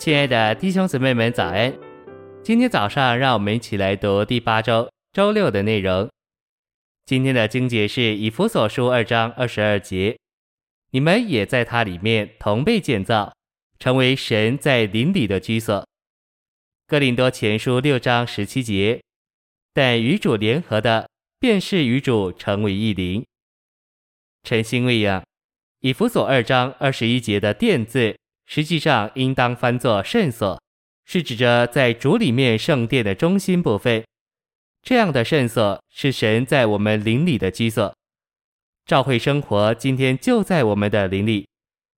亲爱的弟兄姊妹们，早安！今天早上，让我们一起来读第八周周六的内容。今天的经节是以弗所书二章二十二节：你们也在他里面同被建造，成为神在灵里的居所。哥林多前书六章十七节：但与主联合的，便是与主成为一灵。诚心喂养。以弗所二章二十一节的殿字，实际上应当翻作圣所，是指着在主里面圣殿的中心部分。这样的圣所是神在我们灵里的居所。教会生活今天就在我们的灵里。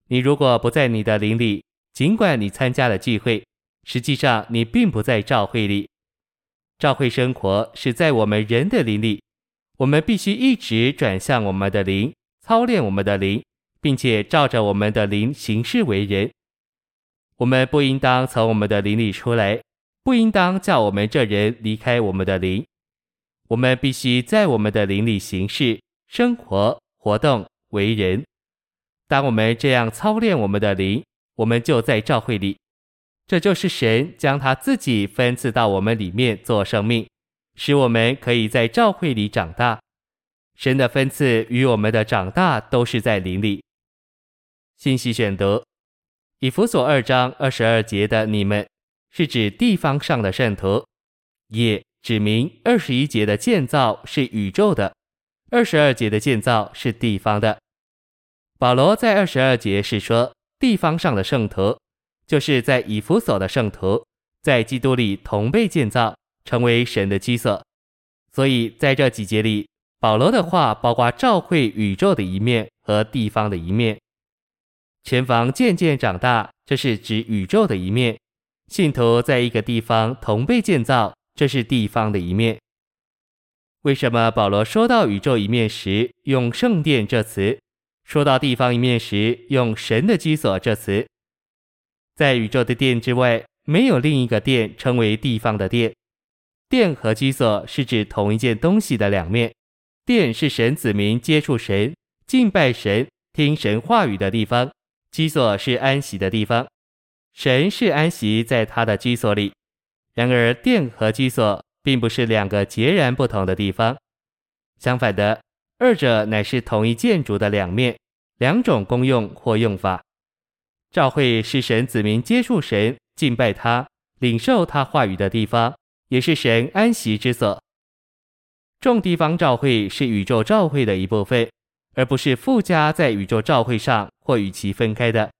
你如果不在你的灵里，尽管你参加了聚会，实际上你并不在教会里。教会生活是在我们人的灵里，我们必须一直转向我们的灵，操练我们的灵。并且照着我们的灵行事为人，我们不应当从我们的灵里出来，不应当叫我们这人离开我们的灵。我们必须在我们的灵里行事、生活、活动、为人。当我们这样操练我们的灵，我们就在教会里。这就是神将他自己分赐到我们里面做生命，使我们可以在教会里长大。神的分赐与我们的长大都是在灵里。信息选读：以弗所二章二十二节的你们，是指地方上的圣徒；也指明二十一节的建造是宇宙的，二十二节的建造是地方的。保罗在二十二节是说，地方上的圣徒，就是在以弗所的圣徒，在基督里同被建造，成为神的居所。所以在这几节里，保罗的话包括照会宇宙的一面和地方的一面。前方渐渐长大，这是指宇宙的一面；信徒在一个地方同被建造，这是地方的一面。为什么保罗说到宇宙一面时用圣殿这词，说到地方一面时用神的居所这词？在宇宙的殿之外，没有另一个殿称为地方的殿。殿和居所是指同一件东西的两面。殿是神子民接触神、敬拜神、听神话语的地方。居所是安息的地方，神是安息在他的居所里。然而，殿和居所并不是两个截然不同的地方，相反的，二者乃是同一建筑的两面，两种功用或用法。教会是神子民接触神、敬拜他、领受他话语的地方，也是神安息之所。众地方教会是宇宙教会的一部分。而不是附加在宇宙教会上或与其分开的，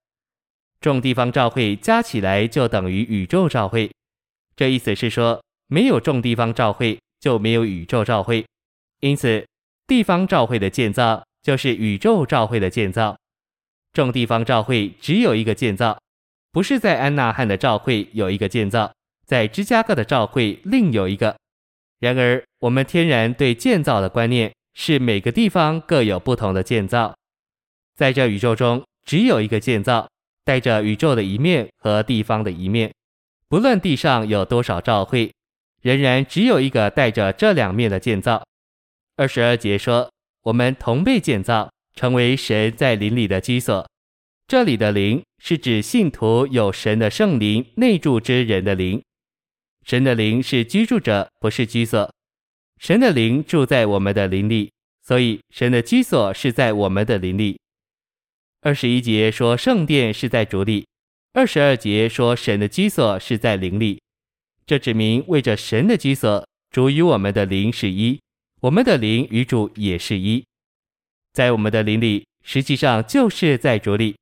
众地方教会加起来就等于宇宙教会。这意思是说，没有众地方教会就没有宇宙教会。因此，地方教会的建造就是宇宙教会的建造。众地方教会只有一个建造，不是在安纳汉的教会有一个建造，在芝加哥的教会另有一个。然而，我们天然对建造的观念。是每个地方各有不同的建造，在这宇宙中只有一个建造，带着宇宙的一面和地方的一面。不论地上有多少教会，仍然只有一个带着这两面的建造。二十二节说，我们同被建造，成为神在灵里的居所。这里的灵是指信徒有神的圣灵内住之人的灵。神的灵是居住者，不是居所。神的灵住在我们的灵里，所以神的居所是在我们的灵里。二十一节说圣殿是在主里，二十二节说神的居所是在灵里。这指明为着神的居所，主与我们的灵是一，我们的灵与主也是一。在我们的灵里，实际上就是在主里，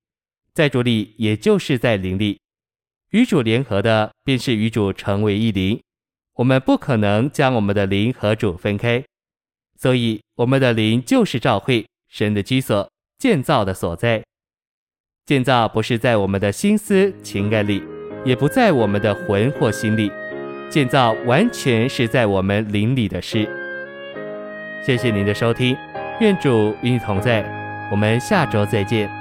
在主里也就是在灵里。与主联合的，便是与主成为一灵。我们不可能将我们的灵和主分开，所以我们的灵就是召会，神的居所，建造的所在。建造不是在我们的心思情感里，也不在我们的魂或心里，建造完全是在我们灵里的事。谢谢您的收听，愿主与你同在，我们下周再见。